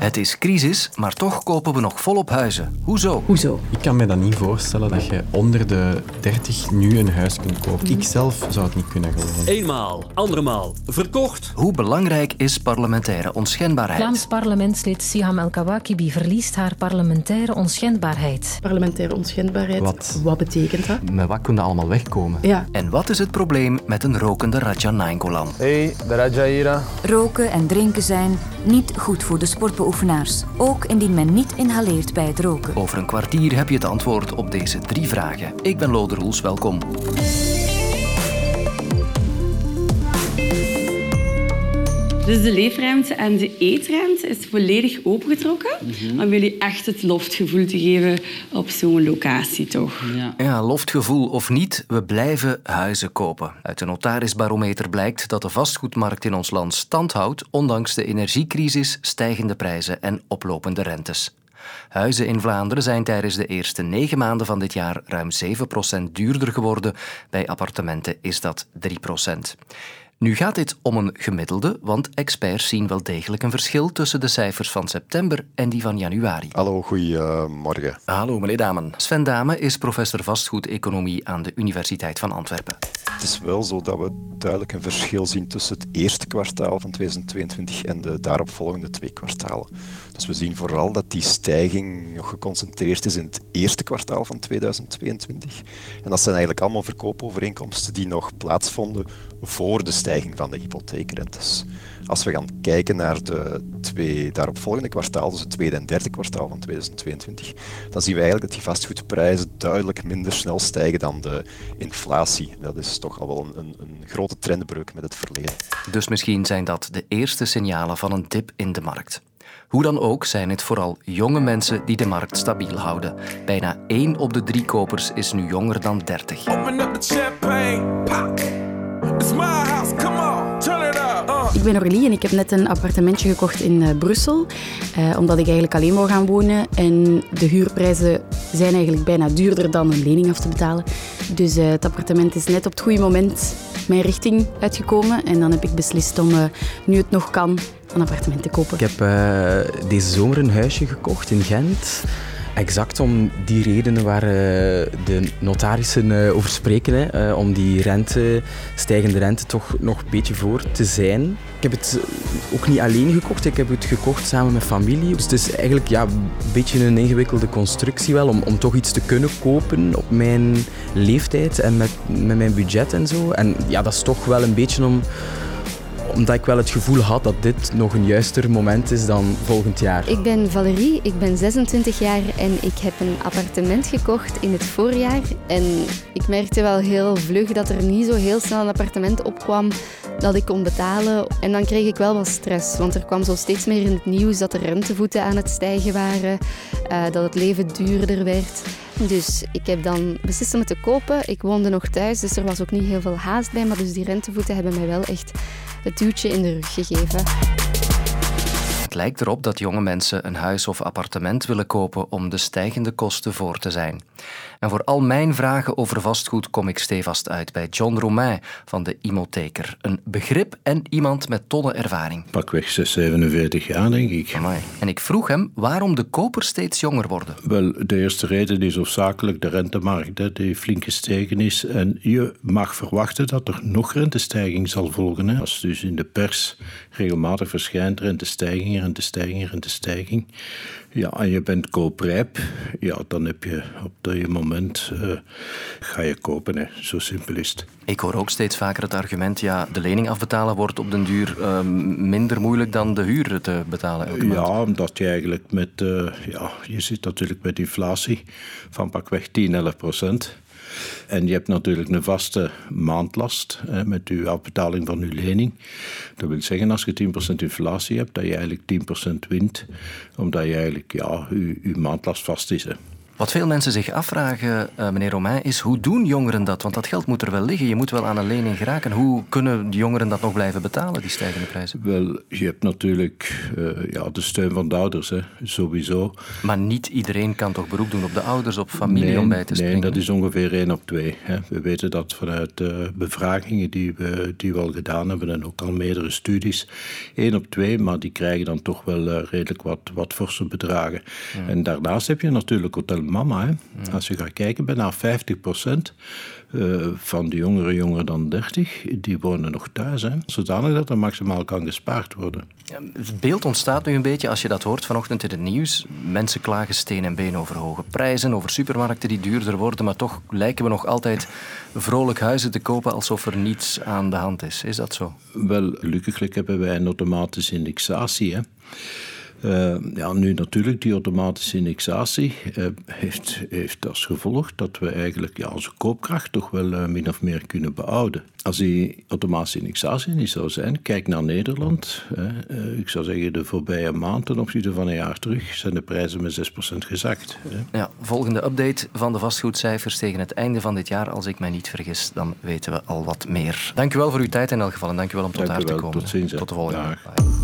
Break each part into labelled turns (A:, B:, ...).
A: Het is crisis, maar toch kopen we nog volop huizen. Hoezo?
B: Hoezo?
C: Ik kan me dat niet voorstellen dat je onder de 30 nu een huis kunt kopen. Ik zelf zou het niet kunnen geloven.
D: Eenmaal, andermaal, verkocht.
A: Hoe belangrijk is parlementaire onschendbaarheid?
E: Vlaams parlementslid Siham El Kawakibi verliest haar parlementaire onschendbaarheid.
B: Parlementaire onschendbaarheid,
C: Wat?
B: wat betekent dat?
C: Met wat kun je allemaal wegkomen?
B: Ja,
A: En wat is het probleem met een rokende Raja Nainggolan?
F: Hey, de Raja hier.
G: Roken en drinken zijn niet goed voor de sportbeoefenaars. Ook indien men niet inhaleert bij het roken.
A: Over een kwartier heb je het antwoord op deze drie vragen. Ik ben Lode Roels, welkom.
H: Dus de leefruimte en de eetruimte is volledig opengetrokken om jullie echt het loftgevoel te geven op zo'n locatie, toch?
A: Ja, loftgevoel of niet, we blijven huizen kopen. Uit de notarisbarometer blijkt dat de vastgoedmarkt in ons land stand houdt, ondanks de energiecrisis, stijgende prijzen en oplopende rentes. Huizen in Vlaanderen zijn tijdens de eerste negen maanden van dit jaar ruim 7% duurder geworden. Bij appartementen is dat 3%. Nu gaat dit om een gemiddelde, want experts zien wel degelijk een verschil tussen de cijfers van september en die van januari.
I: Hallo, goedemorgen.
A: Hallo meneer Damen. Sven Dame is professor vastgoedeconomie aan de Universiteit van Antwerpen.
I: Het is wel zo dat we duidelijk een verschil zien tussen het eerste kwartaal van 2022 en de daaropvolgende twee kwartalen. Dus we zien vooral dat die stijging nog geconcentreerd is in het eerste kwartaal van 2022. En dat zijn eigenlijk allemaal verkoopovereenkomsten die nog plaatsvonden voor de stijging van de hypotheekrentes. Als we gaan kijken naar de twee daaropvolgende kwartaal, dus het tweede en derde kwartaal van 2022, dan zien we eigenlijk dat die vastgoedprijzen duidelijk minder snel stijgen dan de inflatie. Dat is toch al wel een, een, een grote trendbreuk met het verleden.
A: Dus misschien zijn dat de eerste signalen van een dip in de markt. Hoe dan ook zijn het vooral jonge mensen die de markt stabiel houden. Bijna één op de drie kopers is nu jonger dan 30.
J: Open up the champagne, pop. It's my
B: ik ben Orlie en ik heb net een appartementje gekocht in eh, Brussel, eh, omdat ik eigenlijk alleen wou gaan wonen. En de huurprijzen zijn eigenlijk bijna duurder dan een lening af te betalen. Dus eh, het appartement is net op het goede moment mijn richting uitgekomen. En dan heb ik beslist om, nu het nog kan, een appartement te kopen.
C: Ik heb deze zomer een huisje gekocht in Gent. Exact om die redenen waar eh, de notarissen eh, over spreken. Hè, eh, om die rente, stijgende rente toch nog een beetje voor te zijn. Ik heb het ook niet alleen gekocht, ik heb het gekocht samen met familie. Dus het is eigenlijk ja, een beetje een ingewikkelde constructie wel, om, om toch iets te kunnen kopen op mijn leeftijd en met, met mijn budget en zo. En ja, dat is toch wel een beetje om omdat ik wel het gevoel had dat dit nog een juister moment is dan volgend jaar.
K: Ik ben Valerie, ik ben 26 jaar en ik heb een appartement gekocht in het voorjaar. En ik merkte wel heel vlug dat er niet zo heel snel een appartement opkwam dat ik kon betalen. En dan kreeg ik wel wat stress, want er kwam zo steeds meer in het nieuws dat de rentevoeten aan het stijgen waren, eh, dat het leven duurder werd. Dus ik heb dan beslist om het te kopen. Ik woonde nog thuis, dus er was ook niet heel veel haast bij. Maar dus die rentevoeten hebben mij wel echt het duwtje in de rug gegeven.
A: Het lijkt erop dat jonge mensen een huis of appartement willen kopen om de stijgende kosten voor te zijn. En voor al mijn vragen over vastgoed kom ik stevast uit bij John Romain van de Imotheker. Een begrip en iemand met tonnen ervaring.
L: Pakweg 6, 47 jaar, denk ik.
A: Amai. En ik vroeg hem waarom de kopers steeds jonger worden.
L: Wel, de eerste reden is hoofdzakelijk de rentemarkt, hè, die flink gestegen is. En je mag verwachten dat er nog rentestijging zal volgen. Hè. Als dus in de pers regelmatig verschijnt rentestijging, rentestijging, rentestijging. Ja, en je bent kooprijp, ja, dan heb je op dat moment uh, ga je kopen. Hè. Zo simpel is het.
A: Ik hoor ook steeds vaker het argument, ja, de lening afbetalen wordt op den duur uh, minder moeilijk dan de huur te betalen elke
L: Ja, omdat je eigenlijk met, uh, ja, je zit natuurlijk met inflatie van pakweg 10, 11 procent. En je hebt natuurlijk een vaste maandlast hè, met je afbetaling van je lening. Dat wil zeggen, als je 10% inflatie hebt, dat je eigenlijk 10% wint, omdat je eigenlijk, ja, je, je maandlast vast is. Hè.
A: Wat veel mensen zich afvragen, uh, meneer Romain, is hoe doen jongeren dat? Want dat geld moet er wel liggen. Je moet wel aan een lening geraken. Hoe kunnen jongeren dat nog blijven betalen, die stijgende prijzen?
L: Wel, je hebt natuurlijk uh, ja, de steun van de ouders, hè, sowieso.
A: Maar niet iedereen kan toch beroep doen op de ouders, op familie om bij te springen?
L: Nee, dat is ongeveer één op twee. Hè. We weten dat vanuit de bevragingen die we, die we al gedaan hebben en ook al meerdere studies, één op twee, maar die krijgen dan toch wel uh, redelijk wat, wat forse bedragen. Ja. En daarnaast heb je natuurlijk Hotel Mama. Hè. Ja. Als je gaat kijken, bijna 50 procent uh, van de jongeren, jonger dan 30, die wonen nog thuis. Hè, zodanig dat er maximaal kan gespaard worden.
A: Ja, het beeld ontstaat nu een beetje als je dat hoort vanochtend in het nieuws. Mensen klagen steen en been over hoge prijzen, over supermarkten die duurder worden, maar toch lijken we nog altijd vrolijk huizen te kopen alsof er niets aan de hand is. Is dat zo?
L: Wel, gelukkig hebben wij een automatische indexatie. Hè. Uh, ja, nu natuurlijk, die automatische indexatie uh, heeft, heeft als gevolg dat we eigenlijk ja, onze koopkracht toch wel uh, min of meer kunnen behouden. Als die automatische indexatie niet zou zijn, kijk naar Nederland. ik zou zeggen, de voorbije maand ten opzichte van een jaar terug zijn de prijzen met 6% gezakt.
A: Ja, volgende update van de vastgoedcijfers tegen het einde van dit jaar, als ik mij niet vergis, dan weten we al wat meer. Dank u wel voor uw tijd in elk geval en dank u wel om tot
L: dank
A: daar te komen.
L: Tot ziens.
A: Tot de volgende.
L: Dag.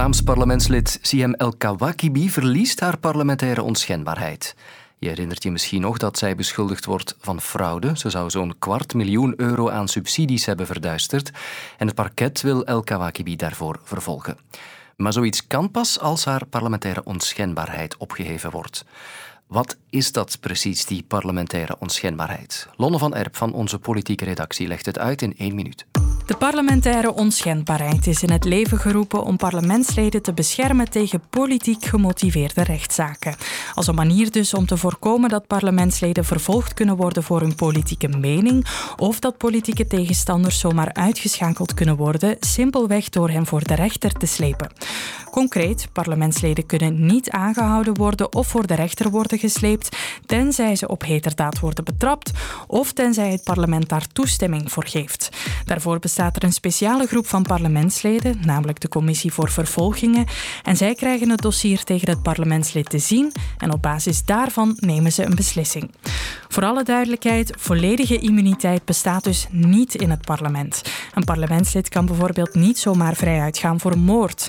A: Vlaams parlementslid Siem El Kawakibi verliest haar parlementaire onschendbaarheid. Je herinnert je misschien nog dat zij beschuldigd wordt van fraude. Ze zou zo'n kwart miljoen euro aan subsidies hebben verduisterd. En het parket wil El Kawakibi daarvoor vervolgen. Maar zoiets kan pas als haar parlementaire onschendbaarheid opgeheven wordt. Wat is dat precies, die parlementaire onschendbaarheid? Lonne van Erp van onze politieke redactie legt het uit in één minuut.
F: De parlementaire onschendbaarheid is in het leven geroepen om parlementsleden te beschermen tegen politiek gemotiveerde rechtszaken. Als een manier dus om te voorkomen dat parlementsleden vervolgd kunnen worden voor hun politieke mening of dat politieke tegenstanders zomaar uitgeschakeld kunnen worden, simpelweg door hen voor de rechter te slepen. Concreet, parlementsleden kunnen niet aangehouden worden of voor de rechter worden gesleept, tenzij ze op heterdaad worden betrapt of tenzij het parlement daar toestemming voor geeft. Daarvoor bestaat er een speciale groep van parlementsleden, namelijk de Commissie voor Vervolgingen, en zij krijgen het dossier tegen het parlementslid te zien en op basis daarvan nemen ze een beslissing. Voor alle duidelijkheid, volledige immuniteit bestaat dus niet in het parlement. Een parlementslid kan bijvoorbeeld niet zomaar vrij uitgaan voor moord.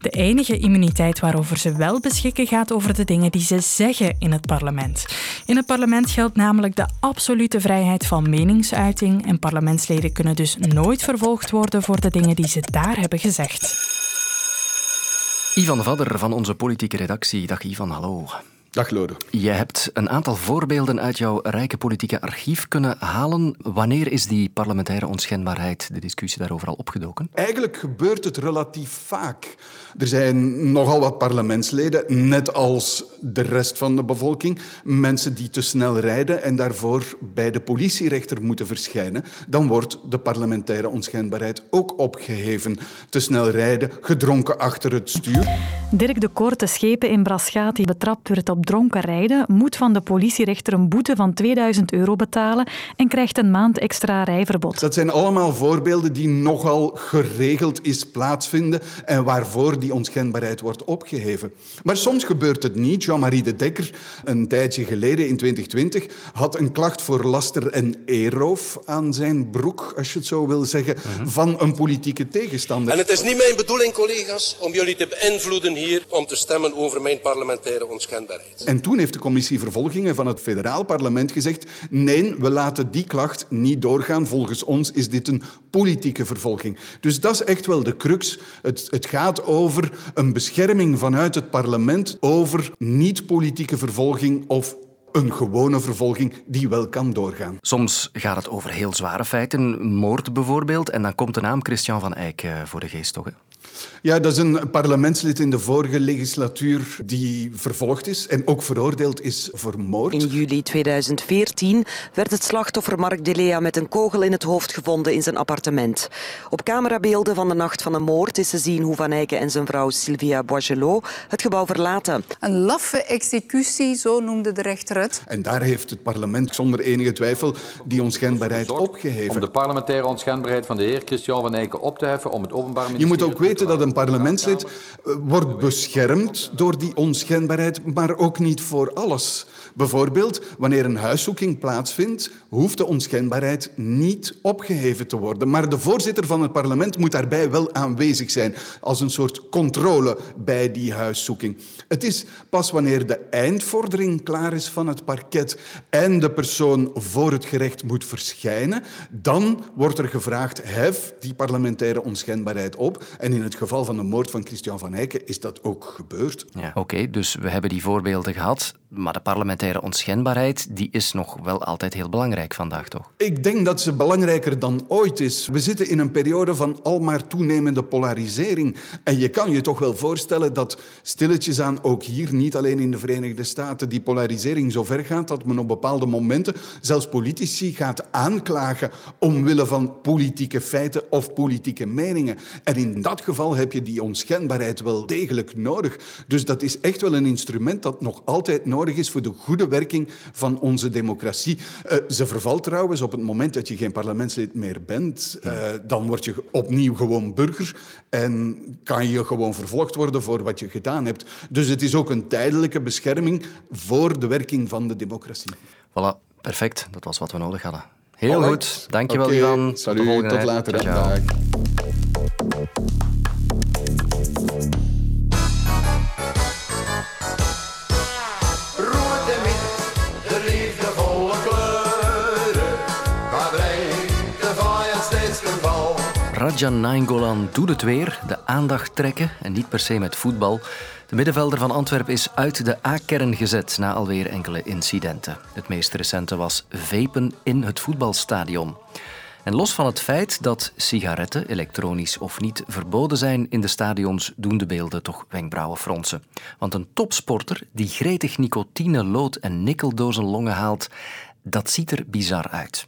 F: De enige immuniteit waarover ze wel beschikken gaat over de dingen die ze zeggen in het parlement. In het parlement geldt namelijk de absolute vrijheid van meningsuiting en parlementsleden kunnen dus nooit vervolgd worden voor de dingen die ze daar hebben gezegd.
A: Ivan de Vadder van onze politieke redactie. Dag Ivan, hallo.
M: Dag Lode.
A: Je hebt een aantal voorbeelden uit jouw rijke politieke archief kunnen halen. Wanneer is die parlementaire onschendbaarheid, de discussie daarover al opgedoken?
M: Eigenlijk gebeurt het relatief vaak. Er zijn nogal wat parlementsleden, net als de rest van de bevolking, mensen die te snel rijden en daarvoor bij de politierechter moeten verschijnen. Dan wordt de parlementaire onschendbaarheid ook opgeheven. Te snel rijden, gedronken achter het stuur.
F: Dirk de Korte Schepen in Braschaat, die betrapt werd op dronken rijden, moet van de politierechter een boete van 2000 euro betalen en krijgt een maand extra rijverbod.
M: Dat zijn allemaal voorbeelden die nogal geregeld is plaatsvinden en waarvoor die onschendbaarheid wordt opgeheven. Maar soms gebeurt het niet. Jean-Marie de Dekker, een tijdje geleden in 2020, had een klacht voor laster en eerroof aan zijn broek, als je het zo wil zeggen, van een politieke tegenstander.
N: En het is niet mijn bedoeling, collega's, om jullie te beïnvloeden hier om te stemmen over mijn parlementaire onschendbaarheid.
M: En toen heeft de commissie Vervolgingen van het federaal parlement gezegd nee, we laten die klacht niet doorgaan. Volgens ons is dit een politieke vervolging. Dus dat is echt wel de crux. Het, het gaat over een bescherming vanuit het parlement over niet-politieke vervolging of een gewone vervolging die wel kan doorgaan.
A: Soms gaat het over heel zware feiten, moord bijvoorbeeld, en dan komt de naam Christian van Eyck eh, voor de geest, toch?
M: Ja, dat is een parlementslid in de vorige legislatuur die vervolgd is en ook veroordeeld is voor moord.
O: In juli 2014 werd het slachtoffer Mark Delea met een kogel in het hoofd gevonden in zijn appartement. Op camerabeelden van de nacht van de moord is te zien hoe Van Eyck en zijn vrouw Sylvia Boigelot het gebouw verlaten.
P: Een laffe executie, zo noemde de rechter het.
M: En daar heeft het parlement zonder enige twijfel die onschendbaarheid opgeheven.
Q: Om de parlementaire onschendbaarheid van de heer Christian van Eyck op te heffen om het openbaar
M: Je moet ook weten dat een parlementslid eh, wordt beschermd door die onschendbaarheid, maar ook niet voor alles. Bijvoorbeeld, wanneer een huiszoeking plaatsvindt, hoeft de onschendbaarheid niet opgeheven te worden. Maar de voorzitter van het parlement moet daarbij wel aanwezig zijn, als een soort controle bij die huiszoeking. Het is pas wanneer de eindvordering klaar is van het parket en de persoon voor het gerecht moet verschijnen, dan wordt er gevraagd, hef die parlementaire onschendbaarheid op. En in het geval van de moord van Christian van Eyck is dat ook gebeurd.
A: Ja, Oké, dus we hebben die voorbeelden gehad, maar de parlementaire onschendbaarheid die is nog wel altijd heel belangrijk vandaag, toch?
M: Ik denk dat ze belangrijker dan ooit is. We zitten in een periode van almaar toenemende polarisering. En je kan je toch wel voorstellen dat stilletjes aan ook hier, niet alleen in de Verenigde Staten, die polarisering zo ver gaat dat men op bepaalde momenten zelfs politici gaat aanklagen omwille van politieke feiten of politieke meningen. En in dat geval heb je die onschendbaarheid wel degelijk nodig. Dus dat is echt wel een instrument dat nog altijd nodig is voor de goede werking van onze democratie. Uh, ze vervalt trouwens op het moment dat je geen parlementslid meer bent. Uh, dan word je opnieuw gewoon burger en kan je gewoon vervolgd worden voor wat je gedaan hebt. Dus het is ook een tijdelijke bescherming voor de werking van de democratie.
A: Voilà, perfect. Dat was wat we nodig hadden. Heel Alright. goed. Dankjewel, okay. Ivan.
M: Salut, tot later. Dag.
A: Rajan Nainggolan doet het weer, de aandacht trekken en niet per se met voetbal. De middenvelder van Antwerpen is uit de A-kern gezet na alweer enkele incidenten. Het meest recente was vepen in het voetbalstadion. En los van het feit dat sigaretten, elektronisch of niet, verboden zijn in de stadions, doen de beelden toch wenkbrauwen fronsen. Want een topsporter die gretig nicotine, lood en nikkel door zijn longen haalt, dat ziet er bizar uit.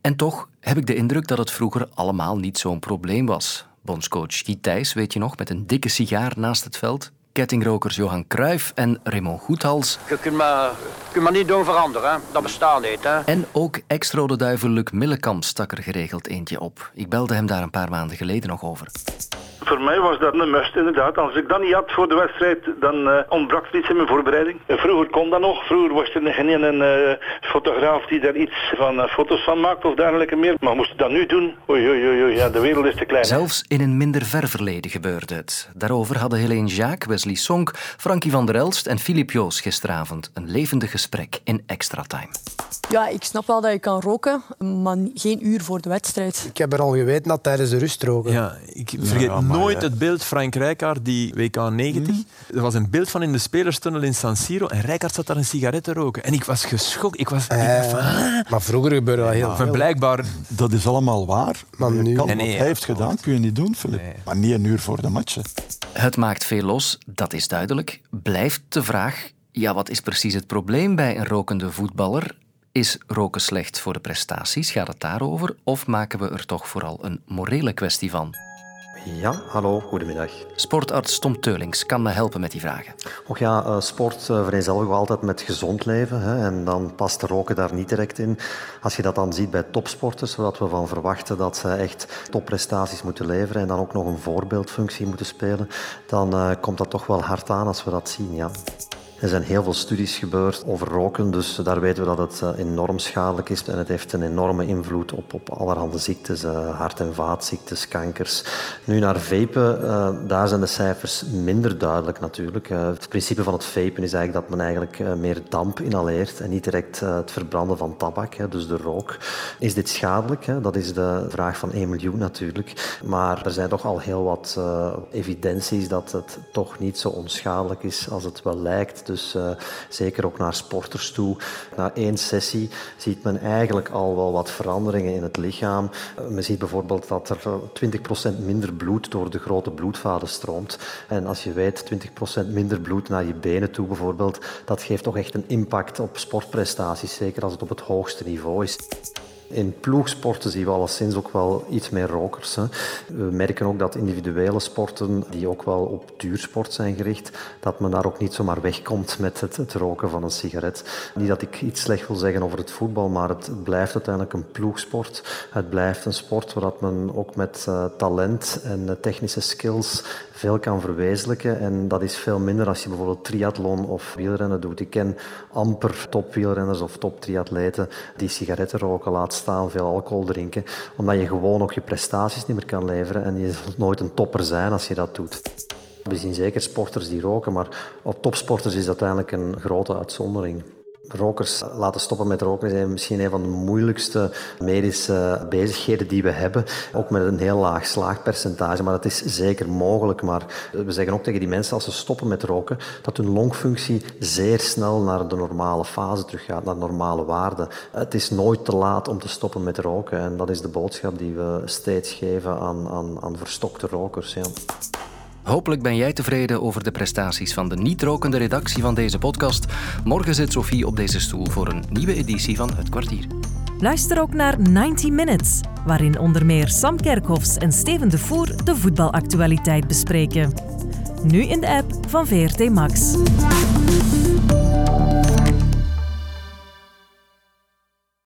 A: En toch heb ik de indruk dat het vroeger allemaal niet zo'n probleem was. Bondscoach Guy Thijs, weet je nog, met een dikke sigaar naast het veld. Kettingrokers Johan Cruijff en Raymond Goethals.
Q: Je kunt me, kunt me niet doen veranderen, dat bestaat niet. Hè?
A: En ook ex-rode duivel Luc Millekamp stak er geregeld eentje op. Ik belde hem daar een paar maanden geleden nog over.
R: Voor mij was dat een must, inderdaad. Als ik dat niet had voor de wedstrijd, dan uh, ontbrak er iets in mijn voorbereiding. Uh, vroeger kon dat nog. Vroeger was er geen een uh, fotograaf die daar iets van foto's van maakte of dergelijke meer. Maar moest dat nu doen? Oei, oei, oei, ja, de wereld is te klein.
A: Zelfs in een minder ver verleden gebeurde het. Daarover hadden Helene Jacques, Wesley Sonk, Frankie van der Elst en Filip Joos gisteravond een levendig gesprek in Extra Time.
S: Ja, ik snap wel dat je kan roken, maar geen uur voor de wedstrijd.
T: Ik heb er al geweten dat tijdens de rust roken.
U: Ja, ik vergeet ja, nooit het beeld Frank Rijkaard, die WK 90. Mm. Er was een beeld van in de spelerstunnel in San Siro en Rijkaard zat daar een sigaret te roken. En ik was geschokt. Ik was,
T: uh, ik van, ah. Maar vroeger gebeurde dat heel veel.
U: Blijkbaar...
V: Dat is allemaal waar. Maar nu... Kan, nee, nee, wat hij heeft gedaan, kun je niet doen, Filip. Nee. Maar niet een uur voor de match.
A: Het maakt veel los, dat is duidelijk. Blijft de vraag, ja, wat is precies het probleem bij een rokende voetballer? Is roken slecht voor de prestaties? Gaat het daarover? Of maken we er toch vooral een morele kwestie van?
W: Ja, hallo, goedemiddag.
A: Sportarts Tom Teulings kan me helpen met die vragen.
W: Och ja, uh, sport uh, vereenzelvigen we altijd met gezond leven. Hè, en dan past roken daar niet direct in. Als je dat dan ziet bij topsporters, zodat we van verwachten dat ze echt topprestaties moeten leveren en dan ook nog een voorbeeldfunctie moeten spelen, dan uh, komt dat toch wel hard aan als we dat zien, ja. Er zijn heel veel studies gebeurd over roken, dus daar weten we dat het eh, enorm schadelijk is en het heeft een enorme invloed op, op allerhande ziektes, uh, hart- en vaatziektes, kankers. Nu naar vapen, uh, daar zijn de cijfers minder duidelijk natuurlijk. Het principe van het vapen is eigenlijk dat men eigenlijk meer damp inhaleert en niet direct het verbranden van tabak, dus de rook. Is dit schadelijk? Dat is de vraag van 1 miljoen natuurlijk. Maar er zijn toch al heel wat evidenties dat het toch niet zo onschadelijk is als het wel lijkt. Dus uh, zeker ook naar sporters toe. Na één sessie ziet men eigenlijk al wel wat veranderingen in het lichaam. Men ziet bijvoorbeeld dat er 20% minder bloed door de grote bloedvaten stroomt. En als je weet, 20% minder bloed naar je benen toe bijvoorbeeld, dat geeft toch echt een impact op sportprestaties, zeker als het op het hoogste niveau is. In ploegsporten zien we alleszins ook wel iets meer rokers. Hè. We merken ook dat individuele sporten, die ook wel op duursport zijn gericht, dat men daar ook niet zomaar wegkomt met het, het roken van een sigaret. Niet dat ik iets slecht wil zeggen over het voetbal, maar het, blijft uiteindelijk een ploegsport. Het blijft een sport waar men ook met uh, talent en uh, technische skills veel kan verwezenlijken. En dat is veel minder als je bijvoorbeeld triathlon of wielrennen doet. Ik ken amper topwielrenners of top triatleten die sigaretten roken, laat staan veel alcohol drinken, omdat je gewoon ook je prestaties niet meer kan leveren en je zult nooit een topper zijn als je dat doet. We zien zeker sporters die roken, maar op topsporters is dat eigenlijk een grote uitzondering. Rokers laten stoppen met roken is misschien een van de moeilijkste medische bezigheden die we hebben. Ook met een heel laag slaagpercentage, maar dat is zeker mogelijk. Maar we zeggen ook tegen die mensen als ze stoppen met roken, dat hun longfunctie zeer snel naar de normale fase teruggaat, naar normale waarden. Het is nooit te laat om te stoppen met roken en dat is de boodschap die we steeds geven aan, aan, aan verstokte rokers.
A: Hopelijk ben jij tevreden over de prestaties van de niet-rokende redactie van deze podcast. Morgen zit Sophie op deze stoel voor een nieuwe editie van Het Kwartier.
X: Luister ook naar 90 Minutes, waarin onder meer Sam Kerkhoffs en Steven de Voer de voetbalactualiteit bespreken. Nu in de app van VRT Max.